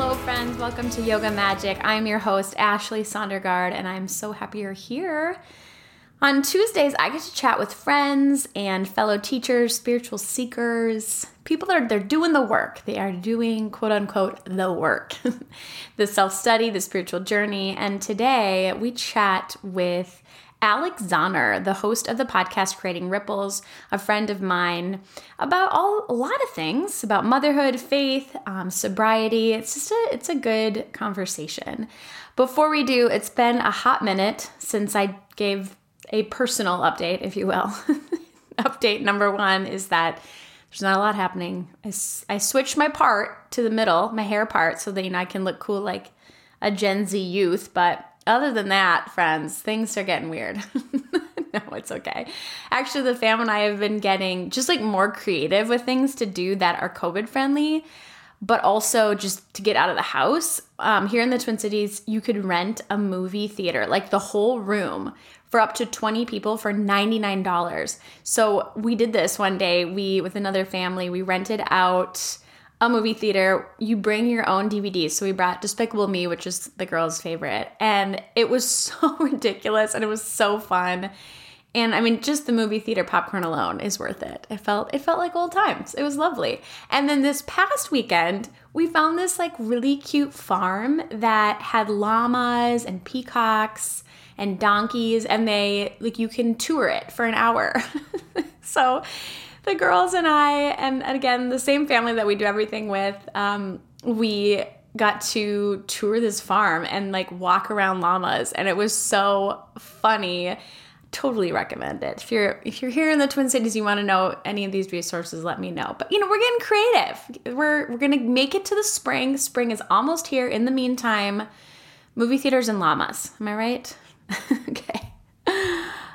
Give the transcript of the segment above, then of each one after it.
Hello, friends. Welcome to Yoga Magic. I'm your host, Ashley Sondergaard, and I'm so happy you're here. On Tuesdays, I get to chat with friends and fellow teachers, spiritual seekers, people that are they're doing the work. They are doing quote unquote the work, the self study, the spiritual journey. And today we chat with Alex Zahner, the host of the podcast Creating Ripples, a friend of mine, about all a lot of things about motherhood, faith, um, sobriety. It's just a it's a good conversation. Before we do, it's been a hot minute since I gave a personal update, if you will. update number one is that there's not a lot happening. I, I switched my part to the middle, my hair part, so that you know I can look cool like a Gen Z youth, but other than that, friends, things are getting weird. no, it's okay. Actually, the fam and I have been getting just like more creative with things to do that are COVID friendly, but also just to get out of the house. Um, here in the Twin Cities, you could rent a movie theater, like the whole room, for up to 20 people for $99. So we did this one day. We, with another family, we rented out a movie theater, you bring your own DVDs. So we brought Despicable Me, which is the girl's favorite. And it was so ridiculous and it was so fun. And I mean, just the movie theater popcorn alone is worth it. It felt it felt like old times. It was lovely. And then this past weekend, we found this like really cute farm that had llamas and peacocks and donkeys and they like you can tour it for an hour. so the girls and I, and, again, the same family that we do everything with, um, we got to tour this farm and like walk around llamas, and it was so funny. Totally recommend it. If you're if you're here in the Twin Cities, you want to know any of these resources, let me know. But you know, we're getting creative. We're we're gonna make it to the spring. Spring is almost here. In the meantime, movie theaters and llamas. Am I right? okay.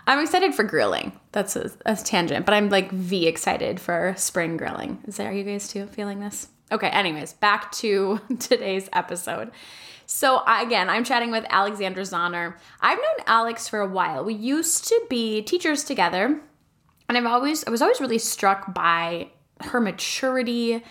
I'm excited for grilling. That's a, a, tangent, but I'm like V excited for spring grilling. Is there, are you guys too feeling this? Okay, anyways, back to today's episode. So, again, I'm chatting with Alexandra Zahner. I've known Alex for a while. We used to be teachers together, and I've always I was always really struck by her maturity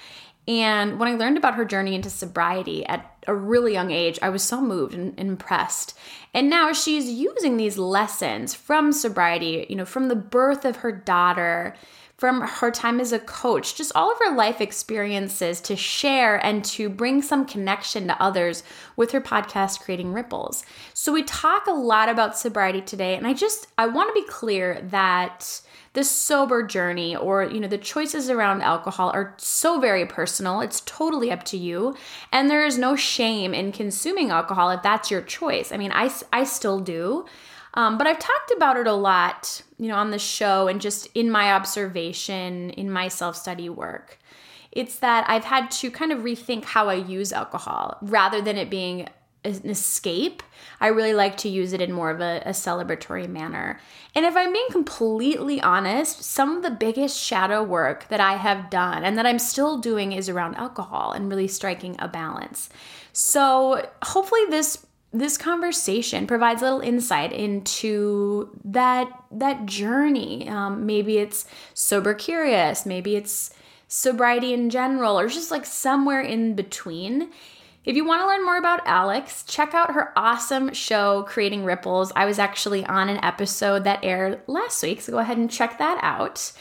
and when I learned about her journey into sobriety at a really young age, I was so moved and, impressed. And now she's using these lessons from sobriety, you know, from the birth of her daughter, from her time as a coach, just all of her life experiences to share and to bring some connection to others with her podcast, Creating Ripples. So we talk a lot about sobriety today, and I just, I want to be clear that the sober journey or you know the choices around alcohol are so very personal. It's totally up to you. And there is no shame in consuming alcohol if that's your choice. I mean i, I still do. Um, but i've talked about it a lot you know on the show and just in my observation in my self-study work. It's that i've had to kind of rethink how i use alcohol rather than it being an escape. I really like to use it in more of a, a, celebratory manner. And if I'm being completely honest, some of the biggest shadow work that I have done and that I'm still doing is around alcohol and really striking a balance. So hopefully this this conversation provides a little insight into that that journey. Um, maybe it's sober curious, maybe it's sobriety in general, or just like somewhere in between. If you want to learn more about Alex, check out her awesome show, Creating Ripples. I was actually on an episode that aired last week, so go ahead and check that out.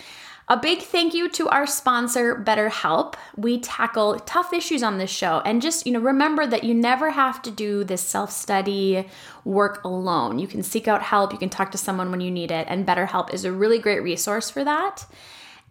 A big thank you to our sponsor, BetterHelp. We tackle tough issues on this show. And just, you know, remember that you never have to do this self study work alone. You can seek out help, you can talk to someone when you need it. And BetterHelp is a really great resource for that.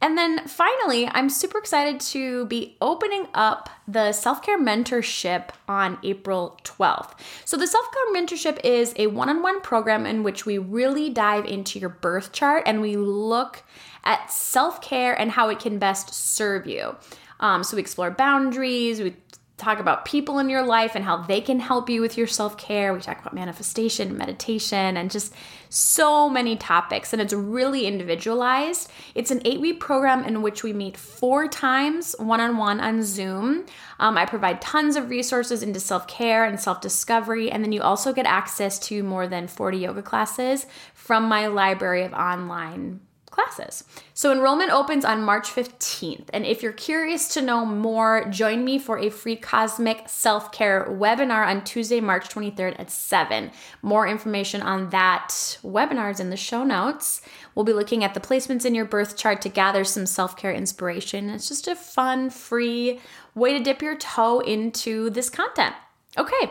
And then finally, I'm super excited to be opening up the self care mentorship on April 12th. So, the self care mentorship is a one on one program in which we really dive into your birth chart and we look at self care and how it can best serve you. Um, so, we explore boundaries, we talk about people in your life and how they can help you with your self care. We talk about manifestation, meditation, and just so many topics. And it's really individualized. It's an eight week program in which we meet four times one on one on Zoom. Um, I provide tons of resources into self care and self discovery. And then you also get access to more than 40 yoga classes from my library of online classes. So enrollment opens on March 15th. And if you're curious to know more, join me for a free cosmic self care webinar on Tuesday, March 23rd at 7. More information on that webinar is in the show notes. We'll be looking at the placements in your birth chart to gather some self care inspiration. It's just a fun, free way to dip your toe into this content. Okay.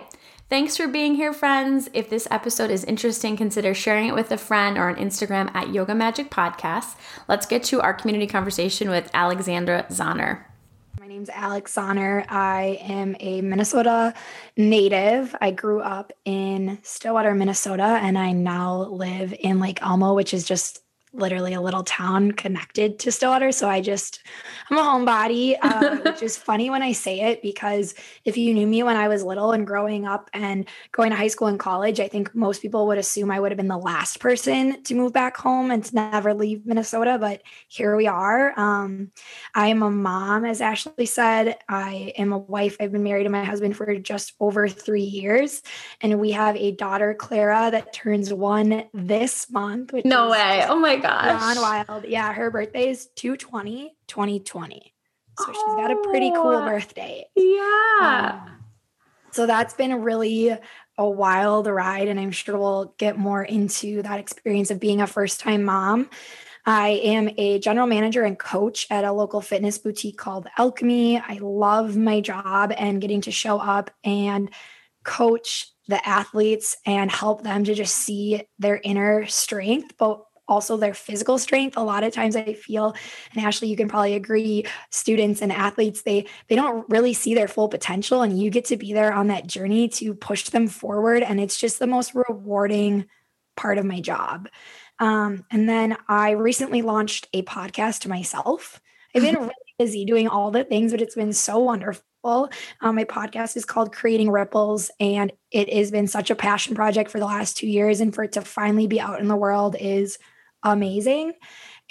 Thanks for being here, friends. If this episode is interesting, consider sharing it with a friend or on Instagram at Yoga Magic Podcast. Let's get to our community conversation with Alexandra Zahner. My name's Alex Zahner. I am a Minnesota native. I grew up in Stillwater, Minnesota, and I now live in Lake Elmo, which is just literally a little town connected to Stillwater. So I just, I'm a homebody, uh, which is funny when I say it because if you knew me when I was little and growing up and going to high school and college, I think most people would assume I would have been the last person to move back home and to never leave Minnesota. But here we are. Um, I am a mom, as Ashley said. I am a wife. I've been married to my husband for just over three years. And we have a daughter, Clara, that turns one this month. no way. Oh my gosh. Wild. Yeah, her birthday is 220 2020. So oh, she's got a pretty cool oh, birthday. Yeah. Um, so that's been really a wild ride. And I'm sure we'll get more into that experience of being a first time mom. I am a general manager and coach at a local fitness boutique called Alchemy. I love my job and getting to show up and coach the athletes and help them to just see their inner strength, but also their physical strength. A lot of times i feel and ashley you can probably agree students and athletes they they don't really see their full potential and you get to be there on that journey to push them forward and it's just the most rewarding part of my job. Um, and then i recently launched a podcast to myself. I've been really busy doing all the things but it's been so wonderful. Um, my podcast is called Creating Ripples, and it has been such a passion project for the last two years. And for it to finally be out in the world is amazing.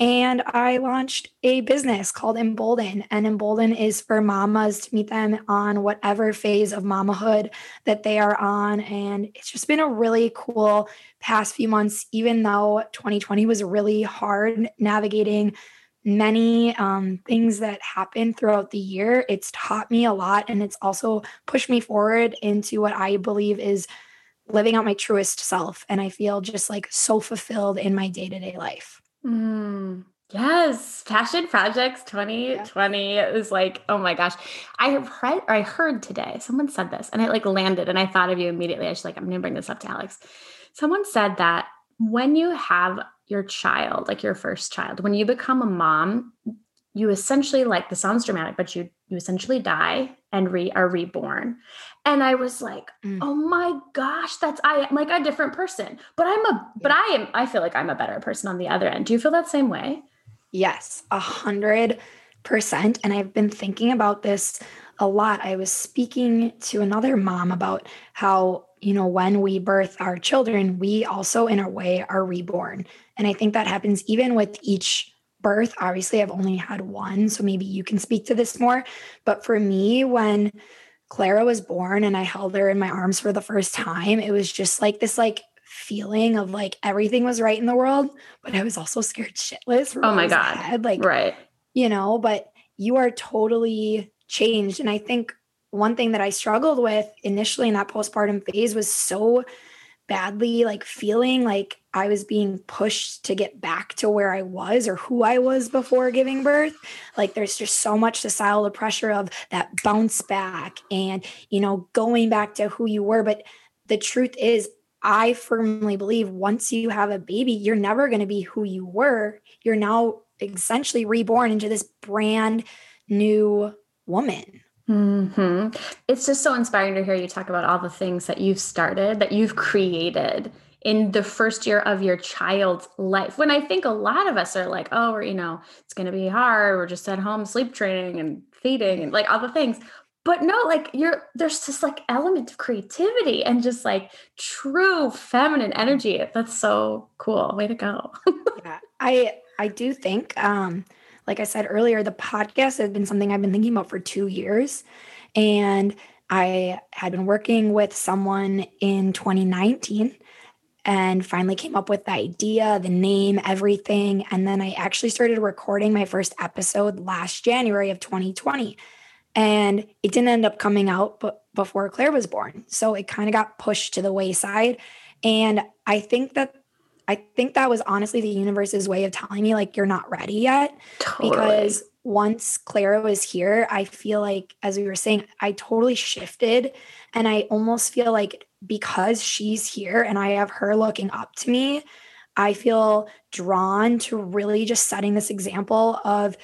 And I launched a business called Embolden. And Embolden is for mamas to meet them on whatever phase of mamahood that they are on. And it's just been a really cool past few months, even though 2020 was really hard navigating many um, things that happened throughout the year. It's taught me a lot and it's also pushed me forward into what I believe is living out my truest self. And I feel just like so fulfilled in my day to day life. Mm, yes. Passion Projects 2020 yeah. is like, oh my gosh. I have read or I heard today, someone said this and it like landed and I thought of you immediately. I was like, I'm to bring this up to Alex. Someone said that when you have your child, like your first child, when you become a mom, you essentially like this sounds dramatic, but you you essentially die and re are reborn. And I was like, mm. oh my gosh, that's I am like a different person. But I'm a but I am I feel like I'm a better person on the other end. Do you feel that same way? Yes, a hundred percent. And I've been thinking about this a lot. I was speaking to another mom about how, you know, when we birth our children, we also in a way are reborn. And I think that happens even with each birth. Obviously, I've only had one, so maybe you can speak to this more. But for me, when Clara was born and I held her in my arms for the first time, it was just like this like feeling of like everything was right in the world, but I was also scared shitless. oh my god. Ahead. Like right. You know, but you are totally changed. And I think one thing that I struggled with initially in that postpartum phase was so badly, like feeling like I was being pushed to get back to where I was or who I was before giving birth. Like there's just so much societal pressure of that bounce back and, you know, going back to who you were. But the truth is, I firmly believe once you have a baby, you're never going to be who you were. You're now essentially reborn into this brand new woman. Mm-hmm. It's just so inspiring to hear you talk about all the things that you've started, that you've created in the first year of your child's life. When I think a lot of us are like, oh, we're, you know, it's going to be hard. We're just at home sleep training and feeding and like all the things. But no, like you're, there's this like element of creativity and just like true feminine energy. That's so cool. Way to go. yeah. I, I do think, um, like I said earlier, the podcast has been something I've been thinking about for two years. And I had been working with someone in 2019 and finally came up with the idea, the name, everything. And then I actually started recording my first episode last January of 2020. And it didn't end up coming out but before Clara was born. So it kind of got pushed to the wayside. And I think that I think that was honestly the universe's way of telling me like you're not ready yet. Totally. Because once Clara was here, I feel like as we were saying, I totally shifted and I almost feel like because she's here and I have her looking up to me, I feel drawn to really just setting this example of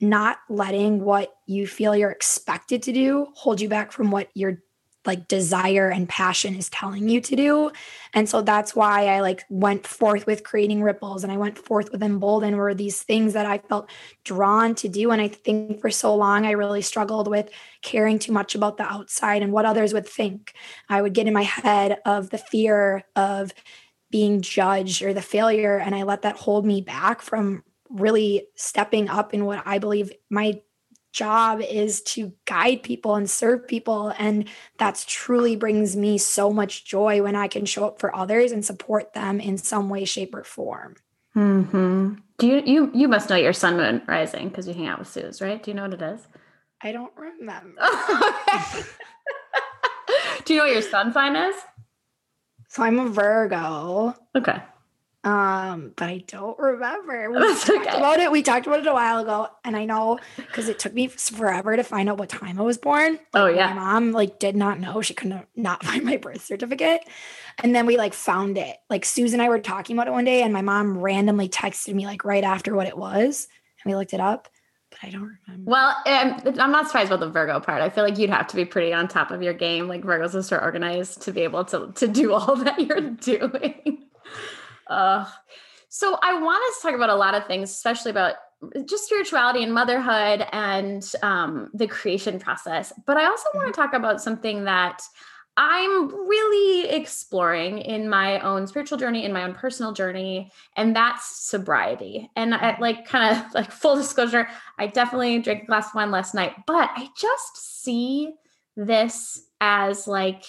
not letting what you feel you're expected to do hold you back from what you're like desire and passion is telling you to do. And so that's why I like went forth with creating ripples and I went forth with embolden were these things that I felt drawn to do. And I think for so long I really struggled with caring too much about the outside and what others would think. I would get in my head of the fear of being judged or the failure. And I let that hold me back from really stepping up in what I believe my job is to guide people and serve people and that's truly brings me so much joy when i can show up for others and support them in some way shape or form. Mm-hmm. do you you you must know your sun moon rising because you hang out with suze right? Do you know what it is? I don't remember. Do you know what your sun sign is? So i'm a virgo. Okay um, but I don't remember. We That's talked okay. about it. We talked about it a while ago, and I know because it took me forever to find out what time I was born. Like, oh yeah, my mom like did not know. She couldn't not find my birth certificate, and then we like found it. Like Susan and I were talking about it one day, and my mom randomly texted me like right after what it was, and we looked it up. But I don't remember. Well, um, I'm not surprised about the Virgo part. I feel like you'd have to be pretty on top of your game. Like Virgos are so organized to be able to to do all that you're doing. Uh, so I want us to talk about a lot of things, especially about just spirituality and motherhood and um, the creation process. But I also want to mm-hmm. talk about something that I'm really exploring in my own spiritual journey, in my own personal journey, and that's sobriety. And I, like, kind of like full disclosure, I definitely drank a glass of wine last night, but I just see this as like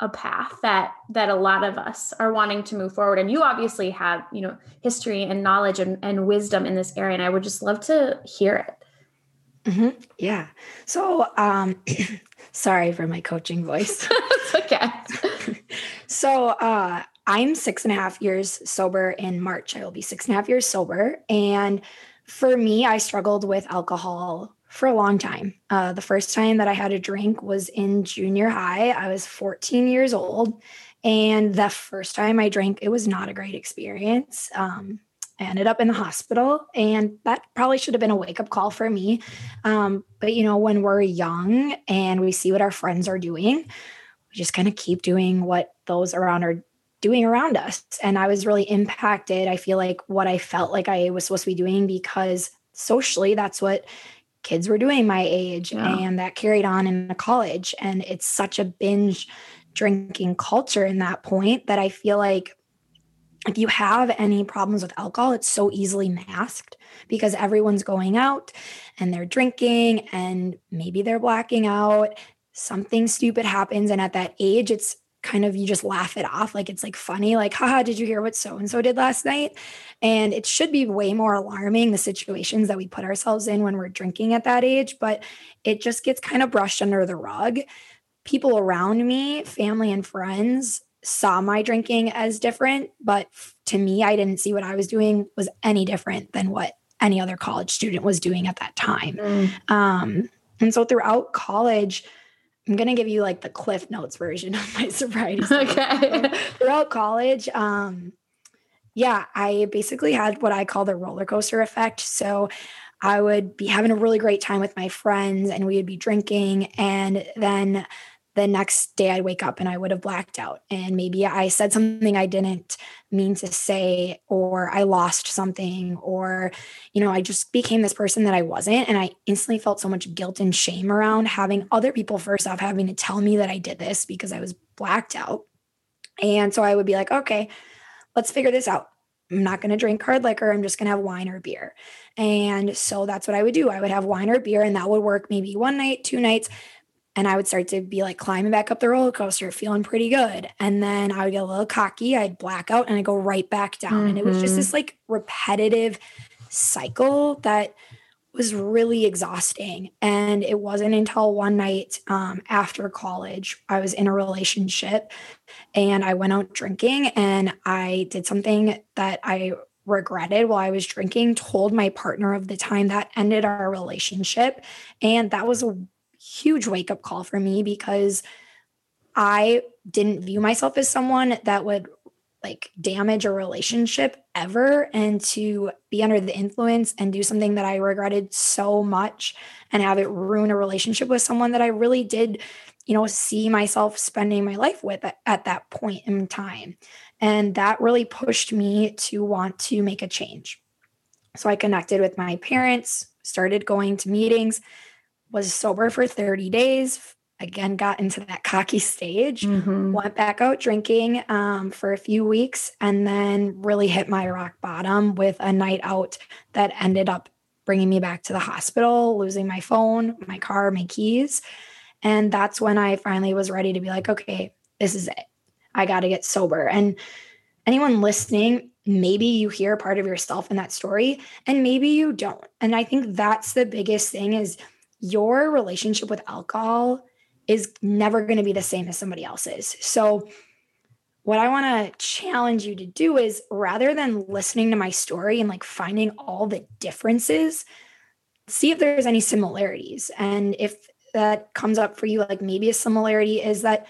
a path that that a lot of us are wanting to move forward. And you obviously have you know history and knowledge and, and wisdom in this area and i would just love to hear it. Mm-hmm. yeah. So um sorry for my coaching voice. It's okay. So uh i'm six and a half years sober in march. I will be six and a half years sober. And for me i struggled with alcohol for a long time. Uh, the first time that I had a drink was in junior high. I was 14 years old. And the first time I drank, it was not a great experience. Um, I ended up in the hospital, and that probably should have been a wake up call for me. Um, but, you know, when we're young and we see what our friends are doing, we just kind of keep doing what those around are doing around us. And I was really impacted. I feel like what I felt like I was supposed to be doing because socially, that's what kids were doing my age yeah. and that carried on in college. And it's such a binge drinking culture in that point that i feel like if you have any problems with alcohol it's so easily masked because everyone's going out and they're drinking and maybe they're blacking out. Something stupid happens. And at that age it's kind of you just laugh it off like it's like funny like haha did you hear what so and so did last night and it should be way more alarming the situations that we put ourselves in when we're drinking at that age but it just gets kind of brushed under the rug people around me family and friends saw my drinking as different, but to me, I didn't see what I was doing was any different than what any other college student was doing at that time. Mm. Um, and so throughout college, I'm gonna give you like the Cliff Notes version of my sobriety. okay. throughout college, um, yeah, I basically had what I call the roller coaster effect. So I would be having a really great time with my friends and we would be drinking. And then the next day I'd wake up and I would have blacked out. And maybe I said something I didn't mean to say, or I lost something, or, you know, I just became this person that I wasn't. And I instantly felt so much guilt and shame around having other people, first off, having to tell me that I did this because I was blacked out. And so I would be like, okay, let's figure this out. I'm not going to drink hard liquor. I'm just going to have wine or beer. And so that's what I would do. I would have wine or beer, and that would work maybe one night, two nights. And I would start to be like climbing back up the roller coaster, feeling pretty good. And then I would get a little cocky. I'd black out and I'd go right back down. Mm-hmm. And it was just this mm-hmm. like repetitive cycle that was really exhausting. And it wasn't until one night um, after college, I was in a relationship and I went out drinking and I did something that I regretted while I was drinking, told my partner of the time that ended our relationship. And that was a huge wake up call for me because I didn't view myself as someone that would like damage a relationship ever and to be under the influence and do something that I regretted so much and have it ruin a relationship with someone that I really did, you know, see myself spending my life with at, at that point in time. And that really pushed me to want to make a change. So I connected with my parents, started going to meetings, was sober for 30 days, again got into that cocky stage mm-hmm. went back out drinking um, for a few weeks and then really hit my rock bottom with a night out that ended up bringing me back to the hospital losing my phone my car my keys. And that's when i finally was ready to be like okay this is it. I got to get sober. And anyone listening maybe you hear part of yourself in that story and maybe you don't. And i think that's the biggest thing is your relationship with alcohol is never going to be the same as somebody else's. So, what I want to challenge you to do is rather than listening to my story and like finding all the differences, see if there's any similarities. And if that comes up for you, like maybe a similarity is that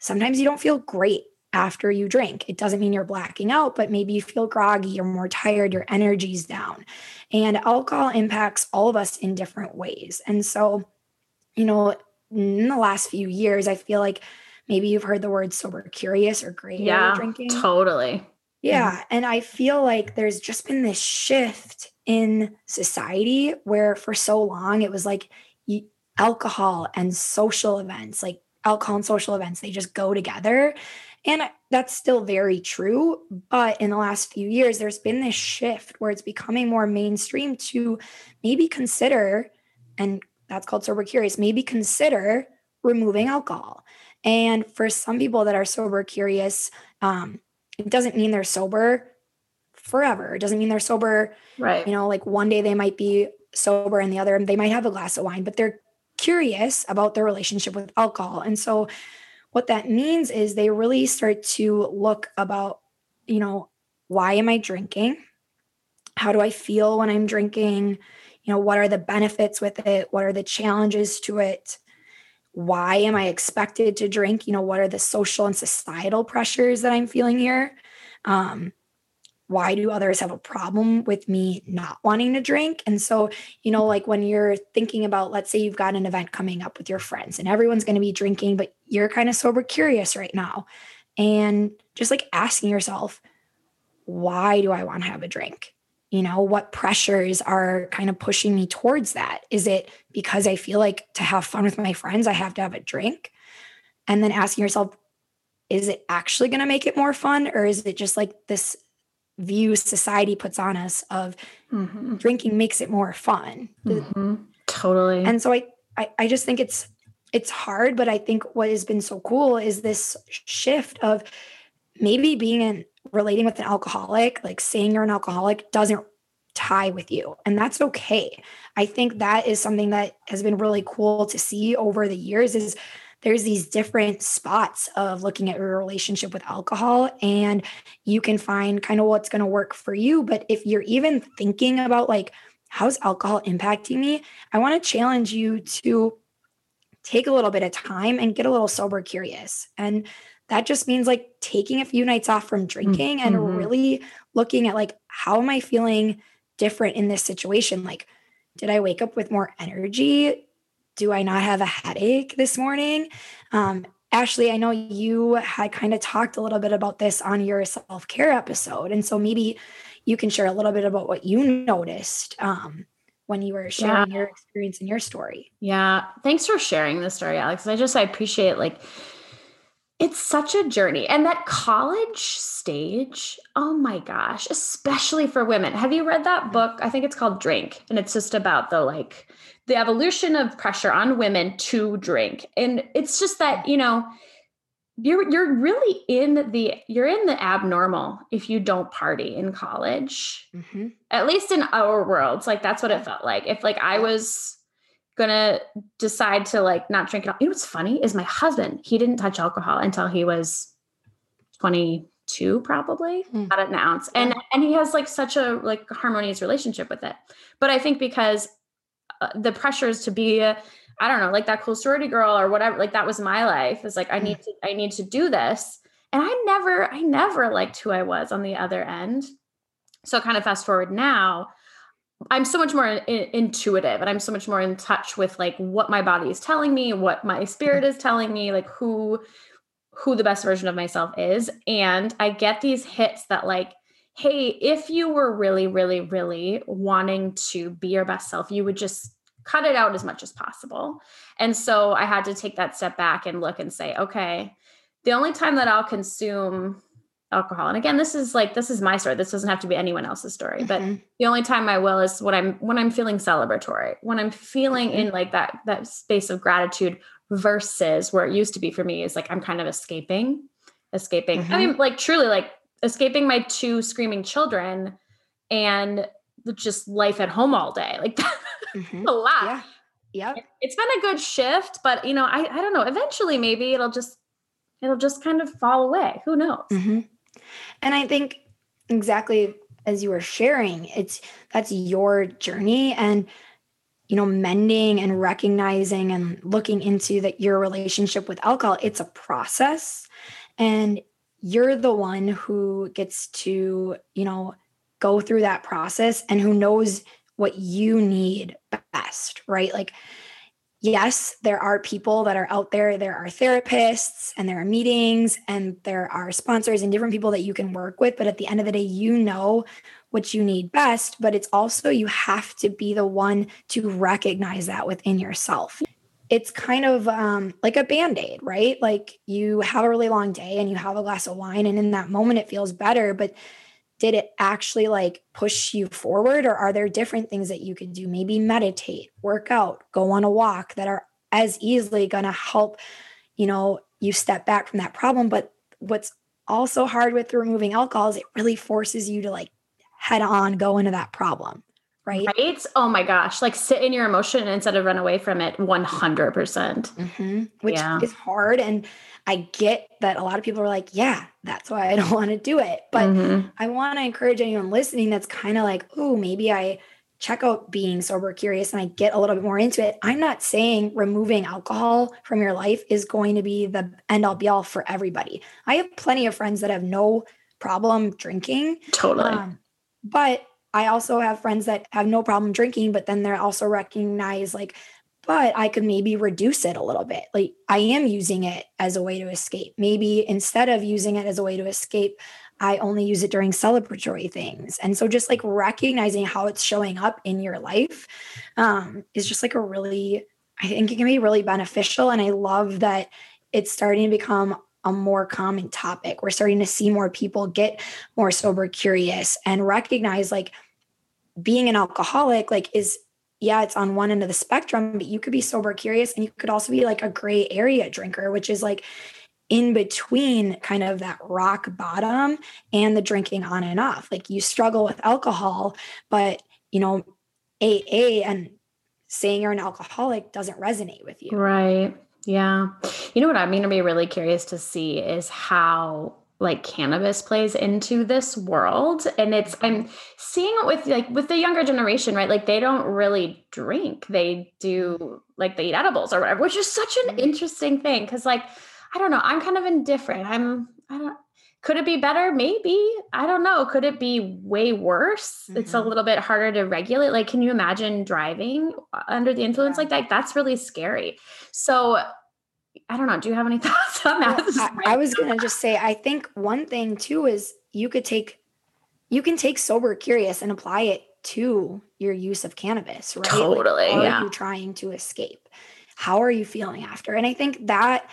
sometimes you don't feel great after you drink. It doesn't mean you're blacking out, but maybe you feel groggy, you're more tired, your energy's down. And alcohol impacts all of us in different ways. And so, you know, in the last few years, I feel like maybe you've heard the word sober curious or gray yeah, drinking. Totally. Yeah. Mm-hmm. And I feel like there's just been this shift in society where for so long it was like alcohol and social events, like alcohol and social events, they just go together. And that's still very true. But in the last few years, there's been this shift where it's becoming more mainstream to maybe consider and that's called sober curious, maybe consider removing alcohol. And for some people that are sober curious, um, it doesn't mean they're sober forever. It doesn't mean they're sober, right? You know, like one day they might be sober and the other they might have a glass of wine, but they're curious about their relationship with alcohol. And so what that means is they really start to look about, you know, why am I drinking? How do I feel when I'm drinking? you know what are the benefits with it what are the challenges to it why am i expected to drink you know what are the social and societal pressures that i'm feeling here um, why do others have a problem with me not wanting to drink? And so you know like when you're thinking about let's say you've got an event coming up with your friends and everyone's going to be drinking but you're kind of sober curious right now. And just like asking yourself why do i want to have a drink? You know what pressures are kind of pushing me towards that? Is it because i feel like to have fun with my friends i have to have a drink? And then asking yourself is it actually going to make it more fun or is it just like this view society puts on us of mm-hmm. drinking makes it more fun mm-hmm. totally and so I, I i just think it's it's hard but i think what has been so cool is this shift of maybe being in relating with an alcoholic, like saying you're an alcoholic doesn't tie with you. And that's okay. I think that is something that has been really cool to see over the years is there's these different spots of looking at your relationship with alcohol and you can find kind of what's going to work for you. But if you're even thinking about like how's alcohol impacting me i want to challenge you to take a little bit of time and get a little sober curious. And that just means like taking a few nights off from drinking mm-hmm. and really looking at like how am i feeling different in this situation? Like did i wake up with more energy do I not have a headache this morning? Um, Ashley, I know you had kind of talked a little bit about this on your self care episode. And so maybe you can share a little bit about what you noticed um, when you were sharing yeah. your experience and your story. Yeah. Thanks for sharing this story, Alex. I just, I appreciate like, it's such a journey. And that college stage, oh my gosh, especially for women. Have you read that book? I think it's called Drink. And it's just about the like, the evolution of pressure on women to drink. And it's just that, you know, you're you're really in the you're in the abnormal if you don't party in college. Mm-hmm. At least in our worlds, like that's what it felt like. If like I was gonna decide to like not drink it all. You know what's funny is my husband, he didn't touch alcohol until he was 22, probably, mm. not an ounce. And and he has like such a like harmonious relationship with it. But I think because uh, the pressures to be I don't know, like that cool sorority girl or whatever. Like that was my life. It's like I need mm. to, I need to do this. And I never, I never liked who I was on the other end. So kind of fast forward now, I'm so much more in, intuitive and I'm so much more in touch with like what my body is telling me, what my spirit mm-hmm. is telling me, like who, who the best version of myself is. And I get these hits that like hey, if you were really, really, really wanting to be your best self, you would just cut it out as much as possible. And so I had to take that step back and look and say, okay, the only time that I'll consume alcohol and again this is like this is my story this doesn't have to be anyone else's story but mm-hmm. the only time i will is when i'm when i'm feeling celebratory when i'm feeling mm-hmm. in like that that space of gratitude versus where it used to be for me is like i'm kind of escaping escaping mm-hmm. i mean like truly like escaping my two screaming children and just life at home all day. Like mm-hmm. a lot. Yeah. Yep. It's been a good shift, but you know, I, I don't know. Eventually maybe it'll just it'll just kind of fall away. Who knows? Mm-hmm. And I think exactly as you were sharing, it's that's your journey and you know mending and recognizing and looking into that your relationship with alcohol it's a process and you're the one who gets to, you know, go through that process and who knows what you need best, right? Like, yes, there are people that are out there, there are therapists and there are meetings and there are sponsors and different people that you can work with. But at the end of the day, you know what you need best. But it's also you have to be the one to recognize that within yourself it's kind of um, like a band aid, right? Like you have a really long day and you have a glass of wine, and in that moment it feels better. But did it actually like push you forward, or are there different things that you could do? Maybe meditate, work out, go on a walk that are as easily going to help, you know, you step back from that problem. But what's also hard with removing alcohol is it really forces you to like head on go into that problem right? Right. Oh my gosh. Like sit in your emotion instead of run away from it 100%. percent mm-hmm. Which yeah. is hard. And I get that a lot of people are like, yeah, that's why I don't want to do it. But mm-hmm. I want to encourage anyone listening that's kind of like, oh, maybe I check out being sober curious and I get a little bit more into it. I'm not saying removing alcohol from your life is going to be the end all be all for everybody. I have plenty of friends that have no problem drinking. Totally. Um, but I also have friends that have no problem drinking, but then they're also recognize like, but I could maybe reduce it a little bit. Like I am using it as a way to escape. Maybe instead of using it as a way to escape, I only use it during celebratory things. And so just like recognizing how it's showing up in your life um, is just like a really, I think it can be really beneficial. And I love that it's starting to become a more common topic. We're starting to see more people get more sober curious and recognize like being an alcoholic like is yeah, it's on one end of the spectrum, but you could be sober curious and you could also be like a gray area drinker, which is like in between kind of that rock bottom and the drinking on and off. Like you struggle with alcohol, but you know, AA and saying you're an alcoholic doesn't resonate with you. Right. Yeah. You know what I'm going to be really curious to see is how like cannabis plays into this world and it's i'm seeing it with like with the younger generation right? Like they don't really drink. They do like they eat edibles or whatever which is such an mm-hmm. interesting thing because like i don't know i'm kind of indifferent. I'm i don't could it be better? Maybe. I don't know. Could it be way worse? Mm-hmm. it's a mm-hmm. little bit harder to regulate. Like can you imagine driving under the influence yeah. like that? That's really scary. So I don't know. Do you have any thoughts on that? Well, I, I was gonna just say, I think one thing too is you could take, you can take sober curious and apply it to your use of cannabis, right? Totally. Like, yeah. Are you trying to escape? How are you feeling after? And I think that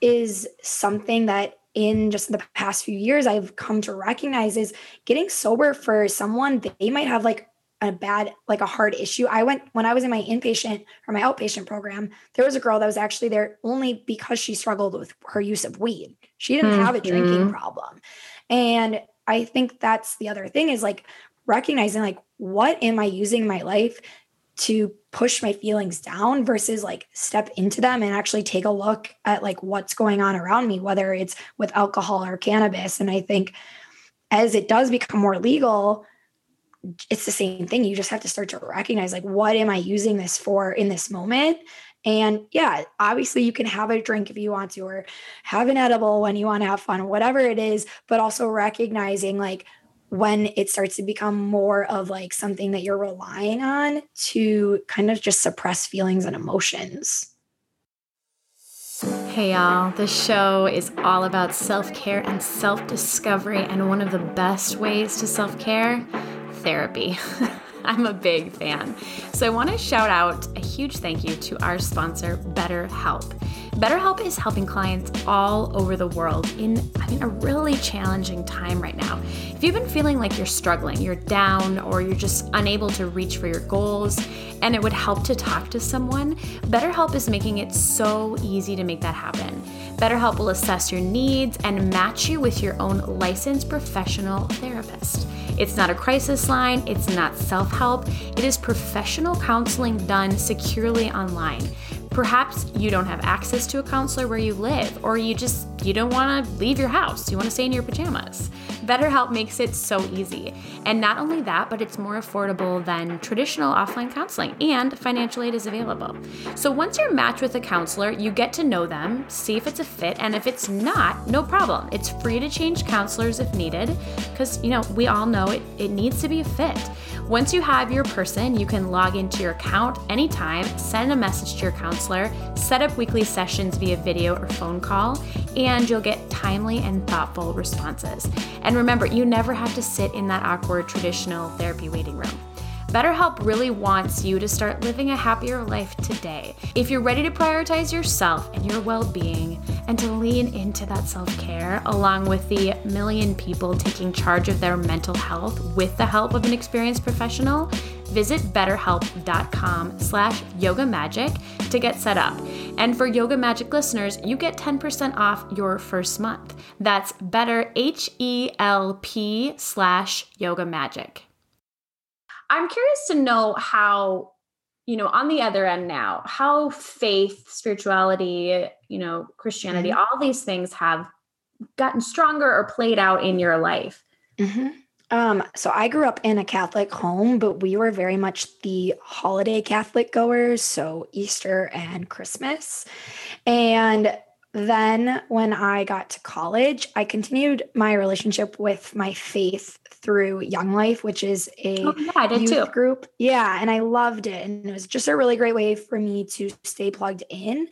is something that in just the past few years I've come to recognize is getting sober for someone they might have like a bad like a hard issue i went when i was in my inpatient or my outpatient program there was a girl that was actually there only because she struggled with her use of weed she didn't mm-hmm. have a drinking mm-hmm. problem and i think that's the other thing is like recognizing like what am i using my life to push my feelings down versus like step into them and actually take a look at like what's going on around me whether it's with alcohol or cannabis and i think as it does become more legal it's the same thing. You just have to start to recognize like, what am I using this for in this moment? And yeah, obviously you can have a drink if you want to, or have an edible when you want to have fun, whatever it is, but also recognizing like when it starts to become more of like something that you're relying on to kind of just suppress feelings and emotions. Hey y'all, the show is all about self care and self discovery, and one of the best ways to self care therapy. I'm a big fan. So I want to shout out a huge thank you to our sponsor, BetterHelp. BetterHelp is helping clients all over the world in I mean a really challenging time right now. If you've been feeling like you're struggling, you're down or you're just unable to reach for your goals and it would help to talk to someone, BetterHelp is making it so easy to make that happen. BetterHelp will assess your needs and match you with your own licensed professional therapist. It's not a crisis line, it's not self help, it is professional counseling done securely online. Perhaps you don't have access to a counselor where you live, or you just you don't want to leave your house. You want to stay in your pajamas. BetterHelp makes it so easy. And not only that, but it's more affordable than traditional offline counseling, and financial aid is available. So once you're matched with a counselor, you get to know them, see if it's a fit, and if it's not, no problem. It's free to change counselors if needed, because you know, we all know it, it needs to be a fit. Once you have your person, you can log into your account anytime, send a message to your counselor, set up weekly sessions via video or phone call, and you'll get timely and thoughtful responses. And remember, you never have to sit in that awkward traditional therapy waiting room. BetterHelp really wants you to start living a happier life today. If you're ready to prioritize yourself and your well being and to lean into that self care, along with the million people taking charge of their mental health with the help of an experienced professional, visit betterhelp.com slash yoga magic to get set up. And for Yoga Magic listeners, you get 10% off your first month. That's better H-E-L-P slash yoga magic. I'm curious to know how, you know, on the other end now, how faith, spirituality, you know, Christianity, mm-hmm. all these things have gotten stronger or played out in your life. Mm-hmm. Um, so I grew up in a Catholic home, but we were very much the holiday Catholic goers, so Easter and Christmas. And then when I got to college, I continued my relationship with my faith through Young Life, which is a oh, yeah, youth too. group. Yeah, and I loved it. And it was just a really great way for me to stay plugged in.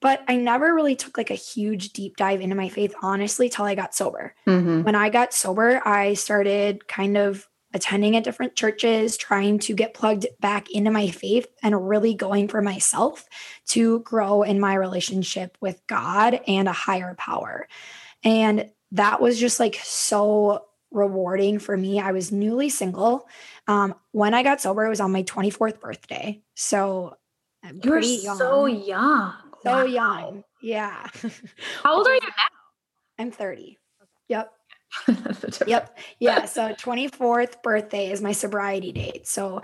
But I never really took like a huge deep dive into my faith, honestly, till I got sober. Mm-hmm. When I got sober, I started kind of attending at different churches, trying to get plugged back into my faith and really going for myself to grow in my relationship with God and a higher power. And that was just like so rewarding for me. I was newly single. Um, when I got sober, it was on my 24th birthday. So I'm You're young. so young. So wow. young. Yeah. How old are you now? I'm 30. Yep. yep. Yeah. So 24th birthday is my sobriety date. So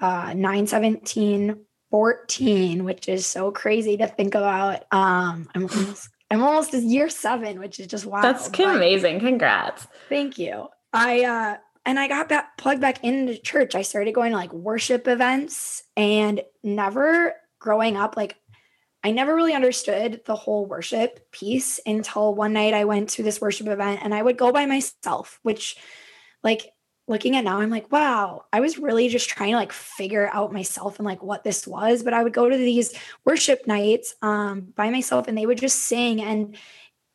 uh 917 14, which is so crazy to think about. Um, I'm almost I'm almost year seven, which is just wild. That's amazing. Congrats. Thank you. I uh and I got back plugged back into church. I started going to like worship events and never growing up, like I never really understood the whole worship piece until one night I went to this worship event and I would go by myself, which like looking at now, I'm like, wow, I was really just trying to like figure out myself and like what this was. But I would go to these worship nights um, by myself and they would just sing. And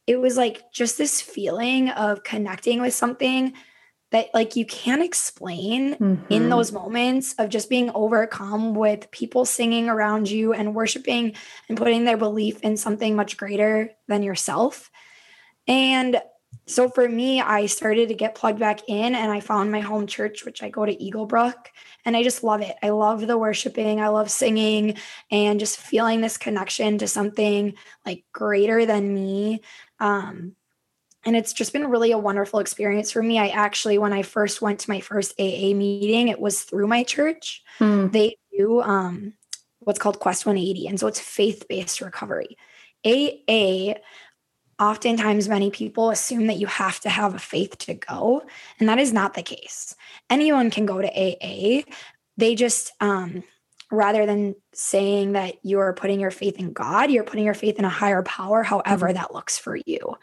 it was like just this feeling of connecting with something that like you can't explain mm-hmm. in those moments of just being overcome with people singing around you and worshiping and putting their belief in something much greater than yourself. And so for me, I started to get plugged back in and I found my home church, which I go to Eaglebrook, and I just love it. I love the worshiping, I love singing and just feeling this connection to something like greater than me. Um, and it's just been really a wonderful experience for me. I actually, when I first went to my first AA meeting, it was through my church. Hmm. They do um, what's called Quest 180. And so it's faith based recovery. AA oftentimes many people assume that you have to have a faith to go and that is not the case anyone can go to aa they just um, rather than saying that you're putting your faith in god you're putting your faith in a higher power however mm-hmm. that looks for you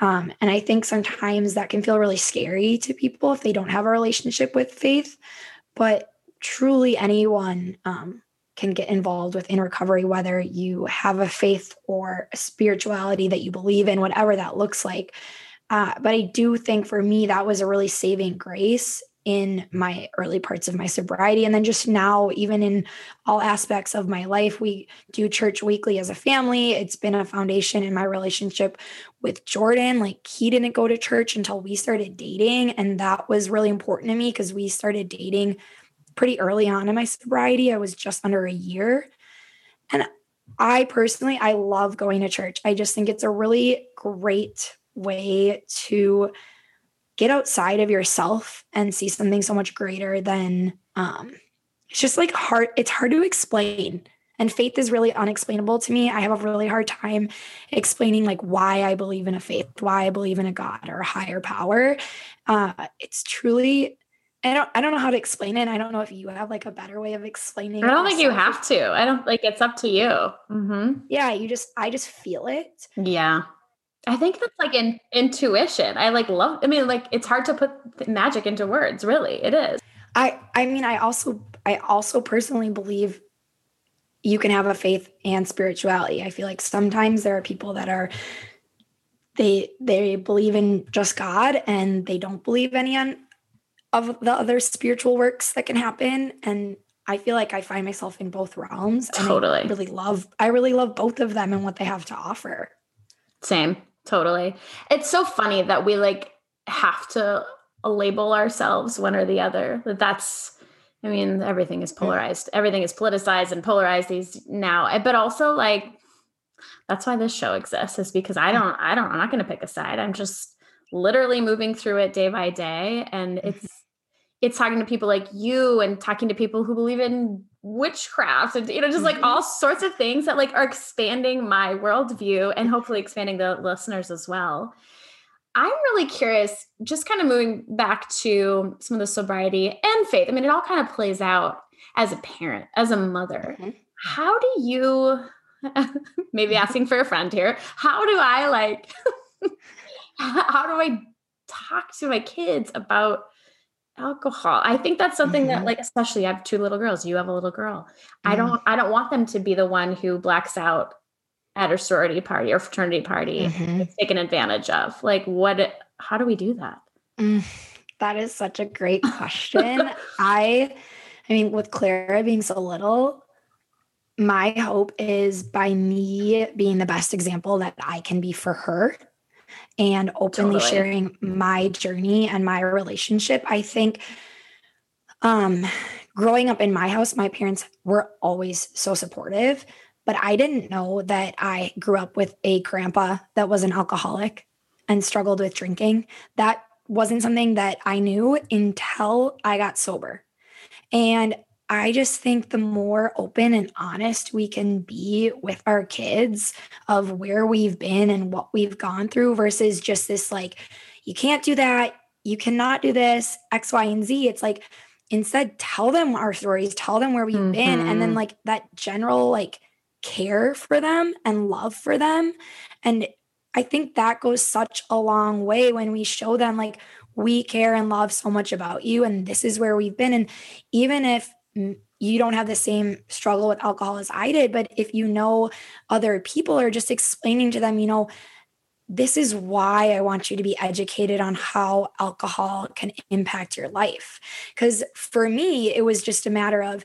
um, and i think sometimes that can feel really scary to people if they don't have a relationship with faith but truly anyone um, can get involved with in recovery, whether you have a faith or a spirituality that you believe in, whatever that looks like. Uh, but I do think for me, that was a really saving grace in my early parts of my sobriety. And then just now, even in all aspects of my life, we do church weekly as a family. It's been a foundation in my relationship with Jordan. Like, he didn't go to church until we started dating. And that was really important to me because we started dating pretty early on in my sobriety. I was just under a year. And I personally, I love going to church. I just think it's a really great way to get outside of yourself and see something so much greater than um it's just like hard it's hard to explain and faith is really unexplainable to me i have a really hard time explaining like why i believe in a faith why i believe in a god or a higher power uh, it's truly I don't I don't know how to explain it. I don't know if you have like a better way of explaining. I don't think you have to. I don't like it's up to you. Mm-hmm. Yeah, you just I just feel it. Yeah. I think that's like an intuition. I like love I mean like it's hard to put magic into words, really. It is. I I mean I also I also personally believe you can have a faith and spirituality. I feel like sometimes there are people that are they they believe in just God and they don't believe any on of the other spiritual works that can happen and I feel like I find myself in both realms. Totally. I really love I really love both of them and what they have to offer. Same. Totally. It's so funny that we like have to label ourselves one or the other. That that's I mean, everything is polarized. Everything is politicized and polarized these now. But also like that's why this show exists is because I don't I don't I'm not going to pick a side. I'm just literally moving through it day by day and mm-hmm. it's it's talking to people like you and talking to people who believe in witchcraft and you know just like mm-hmm. all sorts of things that like are expanding my worldview and hopefully expanding the listeners as well i'm really curious just kind of moving back to some of the sobriety and faith i mean it all kind of plays out as a parent as a mother mm-hmm. how do you maybe asking for a friend here how do i like how do I talk to my kids about alcohol? I think that's something mm-hmm. that like especially I have two little girls, you have a little girl. Mm-hmm. I don't I don't want them to be the one who blacks out at a sorority party or fraternity party mm-hmm. taken advantage of. Like what how do we do that? Mm, that is such a great question. I I mean with Clara being so little, my hope is by me being the best example that I can be for her and openly totally. sharing my journey and my relationship. I think um growing up in my house, my parents were always so supportive, but I didn't know that I grew up with a grandpa that was an alcoholic and struggled with drinking. That wasn't something that I knew until I got sober. And I just think the more open and honest we can be with our kids of where we've been and what we've gone through versus just this like, you can't do that, you cannot do this, X, Y, and Z. It's like, instead, tell them our stories, tell them where we've mm-hmm. been, and then mm-hmm. like that general like care for them and love for them. And I think that goes such a long way when we show them like we care and love so much about you and this is where we've been and even if you don't have the same struggle with alcohol as I did, but if you know other people are just explaining to them, you know, this is why I want you to be educated on how alcohol can impact your life. Because for me, it was just a matter of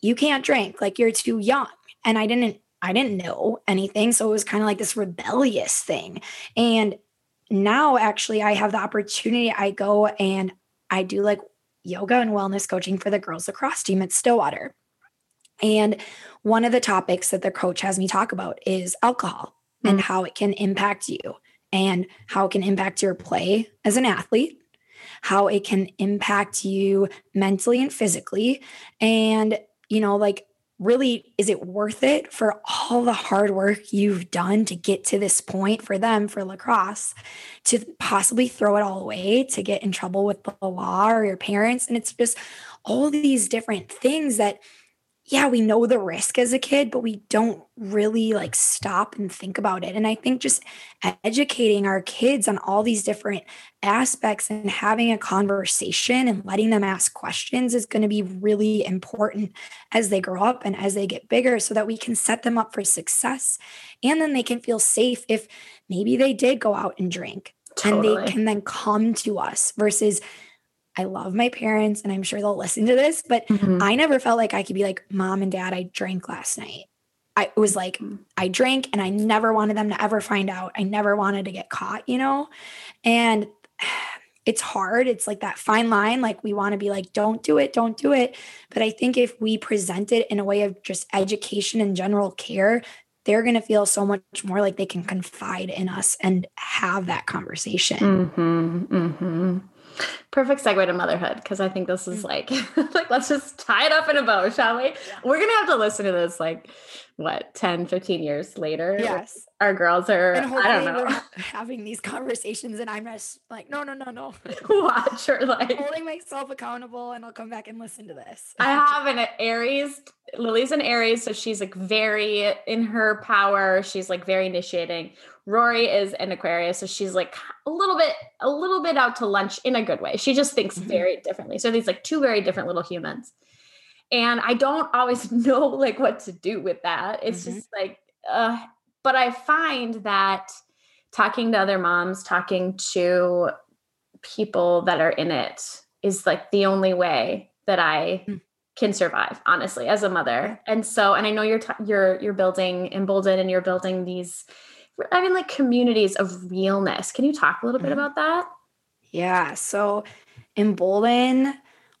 you can't drink, like you're too young. And I didn't, I didn't know anything. So it was kind of like this rebellious thing. And now actually I have the opportunity, I go and I do like yoga and wellness coaching for the girls lacrosse team at Stillwater. And one of the topics that the coach has me talk about is alcohol mm-hmm. and how it can impact you and how it can impact your play as an athlete, how it can impact you mentally and physically. And, you know, like really is it worth it for all the hard work you've done to get to this point for them for lacrosse to possibly throw it all away to get in trouble with the law or your parents? And it's just all these different things that yeah, we know the risk as a kid, but we don't really like stop and think about it. And I think just educating our kids on all these different aspects and having a conversation and letting them ask questions is going to be really important as they grow up and as they get bigger so that we can set them up for success. And then they can feel safe if maybe they did go out and drink totally. and they can then come to us versus I love my parents and I'm sure they'll listen to this, but mm-hmm. I never felt like I could be like, Mom and Dad, I drank last night. I was like, mm. I drank and I never wanted them to ever find out. I never wanted to get caught, you know? And it's hard. It's like that fine line. Like we want to be like, don't do it, don't do it. But I think if we present it in a way of just education and general care, they're going to feel so much more like they can confide in us and have that conversation. Mm-hmm, mm-hmm. Perfect segue to motherhood because I think this is mm. like like let's just tie it up in a bow, shall we? Yeah. We're gonna have to listen to this like what 10, 15 years later. Yes. Our girls are I don't know having these conversations and I'm just like, no, no, no, no. Watch or like holding myself accountable and I'll come back and listen to this. I have an Aries, Lily's an Aries, so she's like very in her power. She's like very initiating. Rory is an Aquarius, so she's like a little bit, a little bit out to lunch in a good way. She just thinks mm-hmm. very differently. So these like two very different little humans. And I don't always know like what to do with that. It's mm-hmm. just like, uh, but I find that talking to other moms, talking to people that are in it is like the only way that I mm. can survive honestly as a mother. And so and I know you're t- you're you're building Embolden and you're building these I mean, like communities of realness. Can you talk a little bit mm-hmm. about that? Yeah. So, Embolden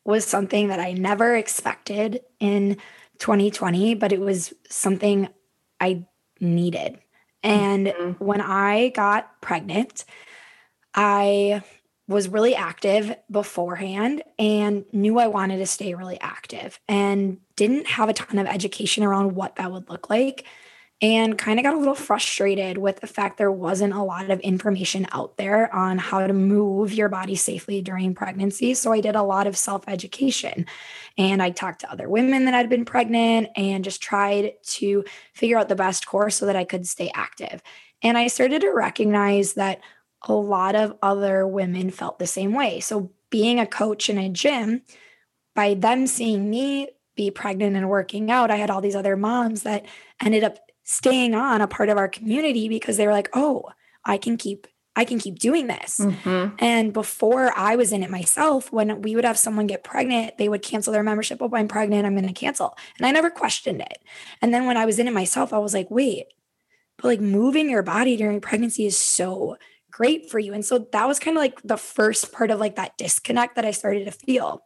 was something that I never expected in 2020, but it was something I needed. And mm-hmm. when I got pregnant, I was really active beforehand and knew I wanted to stay really active and didn't have a ton of education around what that would look like and kind of got a little frustrated with the fact there wasn't a lot of information out there on how to move your body safely during pregnancy. So I did a lot of self education and I talked to other women that had been pregnant and just tried to figure out the best course so that I could stay active. And I started to recognize that a lot of other women felt the same way. So being a coach in a gym, by them seeing me be pregnant and working out, I had all these other moms that ended up staying on a part of our community because they were like, oh, I can keep I can keep doing this. Mm-hmm. And before I was in it myself, when we would have someone get pregnant, they would cancel their membership. Oh, I'm pregnant. I'm going to cancel. And I never questioned it. And then when I was in it myself, I was like, wait, but like moving your body during pregnancy is so great for you. And so that was kind of like the first part of like that disconnect that I started to feel.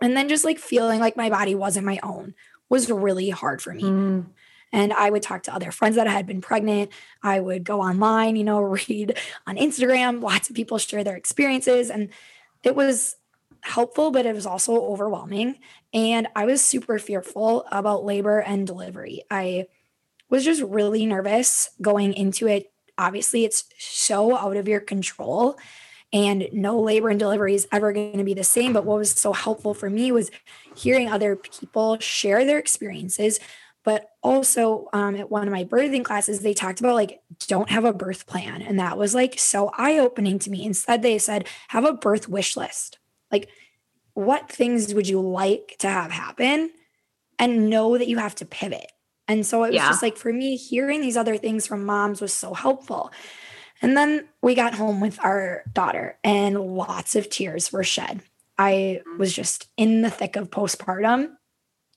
And then just like feeling like my body wasn't my own was really hard for me. Mm. And I would talk to other friends that had been pregnant. I would go online, you know, read on Instagram. Lots of people share their experiences. And it was helpful, but it was also overwhelming. And I was super fearful about labor and delivery. I was just really nervous going into it. Obviously, it's so out of your control, and no labor and delivery is ever going to be the same. But what was so helpful for me was hearing other people share their experiences. But also, um, at one of my birthing classes, they talked about like, don't have a birth plan. And that was like so eye opening to me. Instead, they said, have a birth wish list. Like, what things would you like to have happen? And know that you have to pivot and so it was yeah. just like for me, hearing these other things from moms was so helpful. And then we got home with our daughter, and lots of tears were shed. I was just in the thick of postpartum.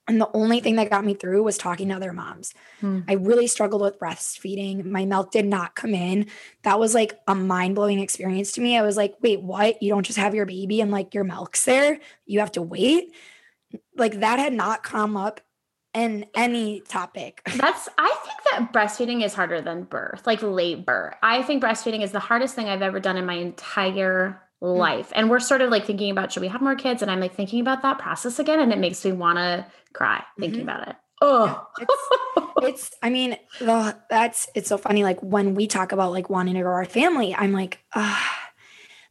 And the only thing that got me through was talking to other moms. Hmm. I really struggled with breastfeeding. My milk did not come in. That was like a mind blowing experience to me. I was like, wait, what? You don't just have your baby and like your milk's there? You have to wait? Like that had not come up in any topic. That's I think that breastfeeding is harder than birth, like labor. I think breastfeeding is the hardest thing I've ever done in my entire. Life. And we're sort of like thinking about should we have more kids? And I'm like thinking about that process again and it makes me want to cry thinking mm-hmm. about it. Oh, it's, it's, I mean, that's, it's so funny. Like when we talk about like wanting to grow our family, I'm like, ah,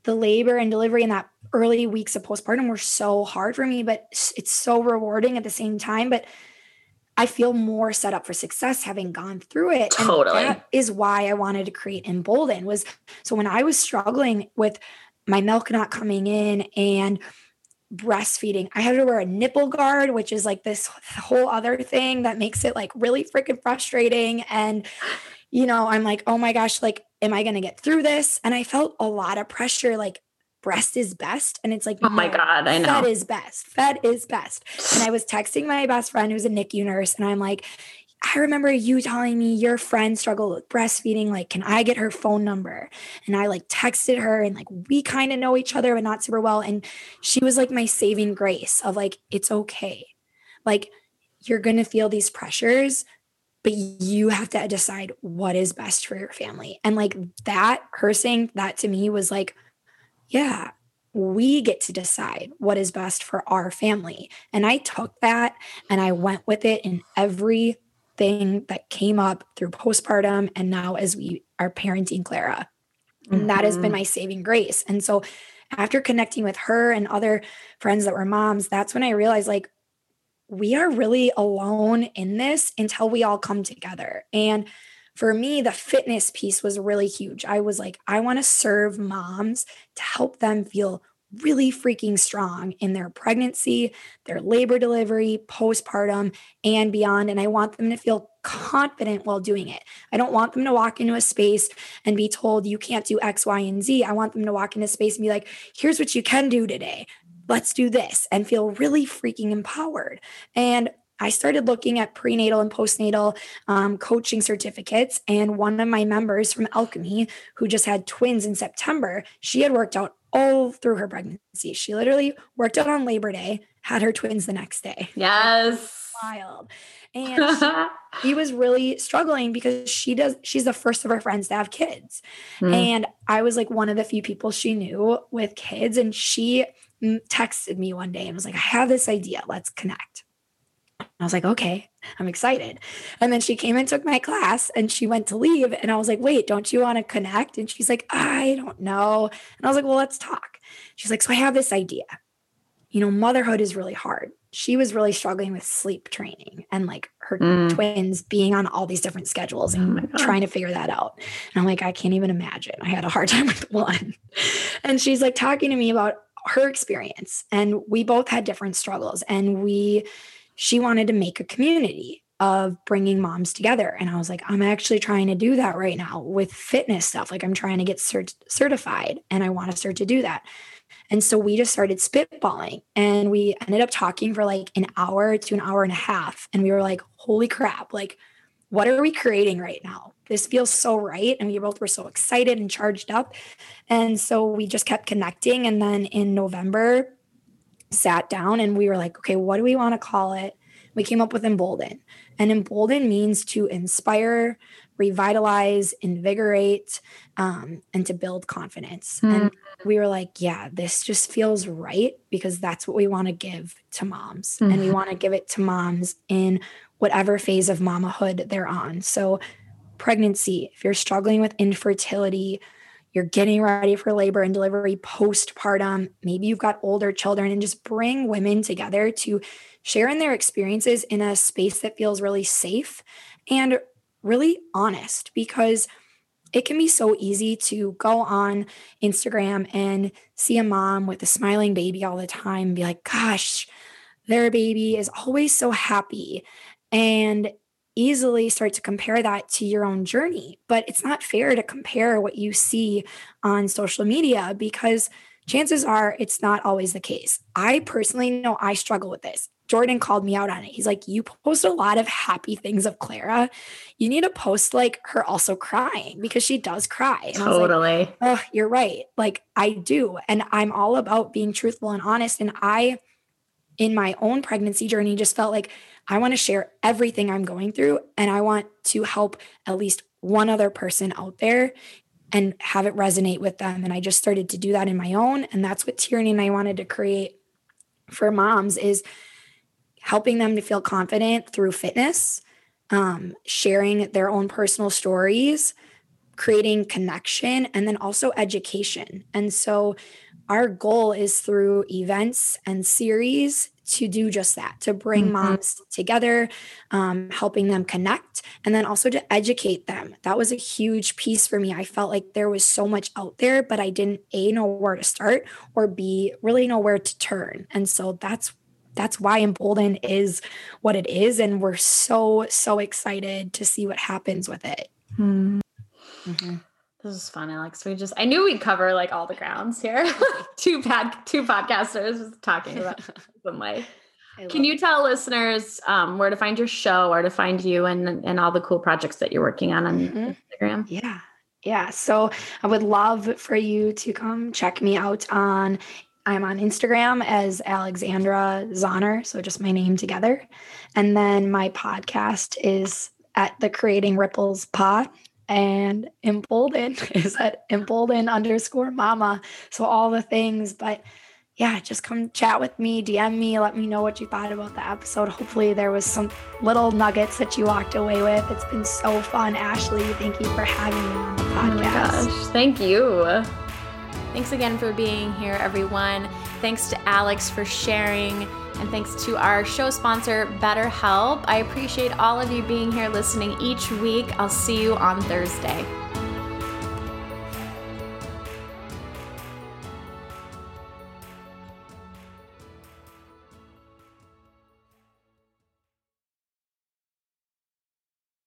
the labor and delivery and that early weeks of postpartum were so hard for me, but it's so rewarding at the same time. But I feel more set up for success having gone through it. Totally. And that is why I wanted to create Embolden was so when I was struggling with my milk not coming in and breastfeeding, I had to wear a nipple guard, which is like this whole other thing that makes it like really freaking frustrating. And, you know, I'm like, oh my gosh, like, am I going to get through this? And I felt a lot of pressure, like, breast is best. And it's like, oh my God, I know. Fed is best. Fed is best. And I was texting my best friend who's a NICU nurse, and I'm like, I remember you telling me your friend struggled with breastfeeding. Like, can I get her phone number? And I like texted her, and like we kind of know each other, but not super well. And she was like my saving grace of like, it's okay. Like, you're going to feel these pressures, but you have to decide what is best for your family. And like that, her saying that to me was like, yeah, we get to decide what is best for our family. And I took that and I went with it in everything that came up through postpartum and now as we are parenting Clara. And mm-hmm. that has been mm-hmm. my saving grace. And so after connecting with her and other friends that were moms, that's when I realized like we are really alone in this until we all come together. And for me, the fitness piece was really huge. I was like, I want to serve moms to help them feel really freaking strong in their pregnancy, their labor delivery, postpartum, and beyond. And I want them to feel confident while doing it. I don't want them to walk into a space and be told you can't do X, Y, and Z. I want them to walk into space and be like, here's what you can do today. Let's do this and feel really freaking empowered. And I started looking at prenatal and postnatal um, coaching certificates. And one of my members from Alchemy, who just had twins in September, she had worked out all through her pregnancy. She literally worked out on Labor Day, had her twins the next day. Yes. Wild. And she, he was really struggling because she does, she's the first of her friends to have kids. Mm. And I was like one of the few people she knew with kids. And she texted me one day and was like, I have this idea. Let's connect. I was like, okay, I'm excited. And then she came and took my class and she went to leave. And I was like, wait, don't you want to connect? And she's like, I don't know. And I was like, well, let's talk. She's like, so I have this idea. You know, motherhood is really hard. She was really struggling with sleep training and like her mm. twins being on all these different schedules and oh trying to figure that out. And I'm like, I can't even imagine. I had a hard time with one. And she's like talking to me about her experience. And we both had different struggles. And we, she wanted to make a community of bringing moms together. And I was like, I'm actually trying to do that right now with fitness stuff. Like, I'm trying to get cert- certified and I want to start to do that. And so we just started spitballing and we ended up talking for like an hour to an hour and a half. And we were like, holy crap, like, what are we creating right now? This feels so right. And we both were so excited and charged up. And so we just kept connecting. And then in November, sat down and we were like, okay, what do we want to call it? We came up with embolden. And embolden means to inspire, revitalize, invigorate, um, and to build confidence. Mm. And we were like, yeah, this just feels right because that's what we want to give to moms. Mm-hmm. And we want to give it to moms in whatever phase of mamahood they're on. So, pregnancy, if you're struggling with infertility, you're getting ready for labor and delivery postpartum, maybe you've got older children, and just bring women together to share in their experiences in a space that feels really safe and really honest because it can be so easy to go on Instagram and see a mom with a smiling baby all the time and be like, gosh, their baby is always so happy. And easily start to compare that to your own journey. But it's not fair to compare what you see on social media because chances are it's not always the case. I personally know I struggle with this. Jordan called me out on it. He's like, You post a lot of happy things of Clara. You need to post like her also crying because she does cry. And totally. Like, oh, you're right. Like I do. And I'm all about being truthful and honest. And I, in my own pregnancy journey, just felt like I want to share everything I'm going through. And I want to help at least one other person out there and have it resonate with them. And I just started to do that in my own. And that's what Tierney and I wanted to create for moms is helping them to feel confident through fitness, um, sharing their own personal stories, creating connection, and then also education. And so, our goal is through events and series to do just that to bring mm-hmm. moms together um, helping them connect and then also to educate them that was a huge piece for me i felt like there was so much out there but i didn't a know where to start or b really know where to turn and so that's that's why Embolden is what it is. And we're so, so excited to see what happens with it. Hmm. Mm-hmm. This is fun, Alex. We just I knew we'd cover like all the grounds here. two pad two podcasters talking about. Can you tell listeners um, where to find your show, where to find you, and and all the cool projects that you're working on on mm-hmm. Instagram? Yeah, yeah. So I would love for you to come check me out on I'm on Instagram as Alexandra Zahner, so just my name together. And then my podcast is at the Creating Ripples Pod, and Embolden is at Embolden underscore Mama. So all the things, but yeah, just come chat with me, DM me, let me know what you thought about the episode. Hopefully, there was some little nuggets that you walked away with. It's been so fun, Ashley. Thank you for having me on the podcast. Oh my gosh, thank you. Thanks again for being here, everyone. Thanks to Alex for sharing. And thanks to our show sponsor, BetterHelp. I appreciate all of you being here listening each week. I'll see you on Thursday.